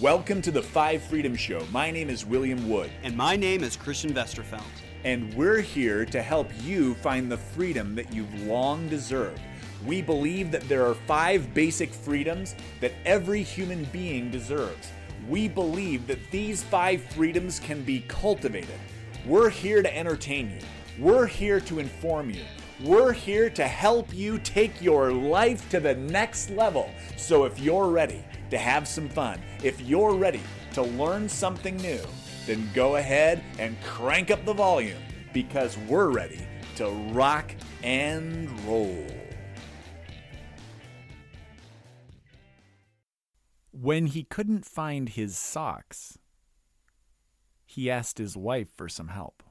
Welcome to the Five Freedom Show. My name is William Wood, And my name is Christian Westerfeld. and we're here to help you find the freedom that you've long deserved. We believe that there are five basic freedoms that every human being deserves. We believe that these five freedoms can be cultivated. We're here to entertain you. We're here to inform you. We're here to help you take your life to the next level. So if you're ready to have some fun, if you're ready to learn something new, then go ahead and crank up the volume because we're ready to rock and roll. When he couldn't find his socks, he asked his wife for some help.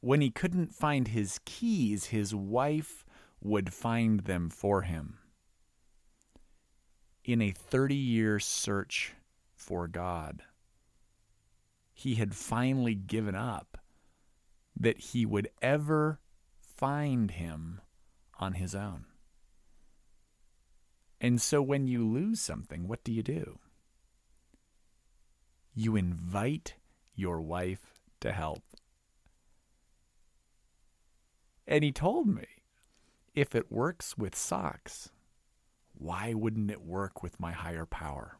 When he couldn't find his keys, his wife would find them for him. In a 30 year search for God, he had finally given up that he would ever find him on his own. And so when you lose something, what do you do? You invite your wife to help. And he told me if it works with socks, why wouldn't it work with my higher power?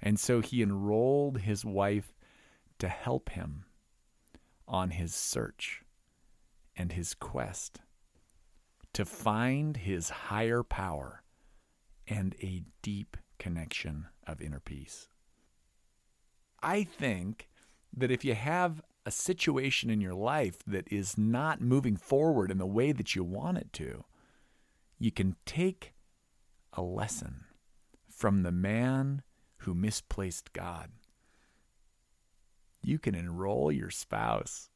And so he enrolled his wife to help him on his search and his quest to find his higher power and a deep connection of inner peace. I think that if you have a situation in your life that is not moving forward in the way that you want it to, you can take a lesson from the man who misplaced God. You can enroll your spouse,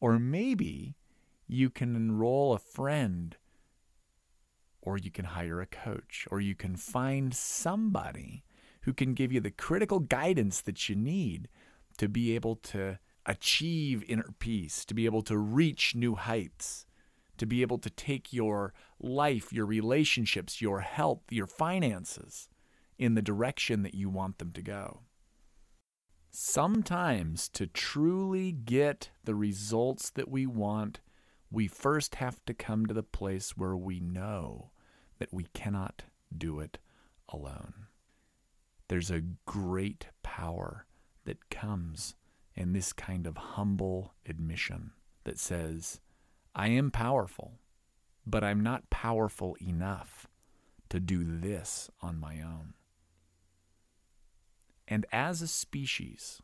or maybe you can enroll a friend, or you can hire a coach, or you can find somebody who can give you the critical guidance that you need to be able to achieve inner peace, to be able to reach new heights, to be able to take your life, your relationships, your health, your finances in the direction that you want them to go. Sometimes to truly get the results that we want, we first have to come to the place where we know that we cannot do it alone. There's a great power that comes in this kind of humble admission that says, I am powerful, but I'm not powerful enough to do this on my own. And as a species,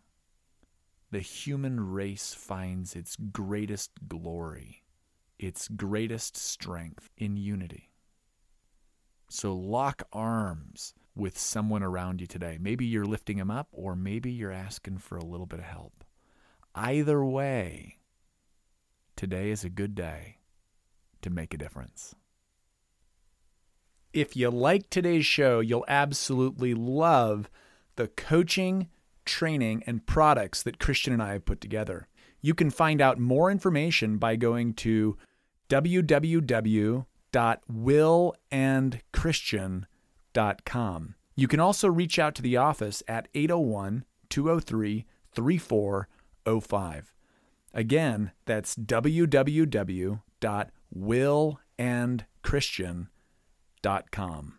the human race finds its greatest glory, its greatest strength in unity. So lock arms with someone around you today. Maybe you're lifting them up, or maybe you're asking for a little bit of help. Either way, today is a good day to make a difference. If you like today's show, you'll absolutely love the coaching, training, and products that Christian and I have put together. You can find out more information by going to www.willandchristian.com. You can also reach out to the office at 801 203 3405. Again, that's www.willandchristian.com.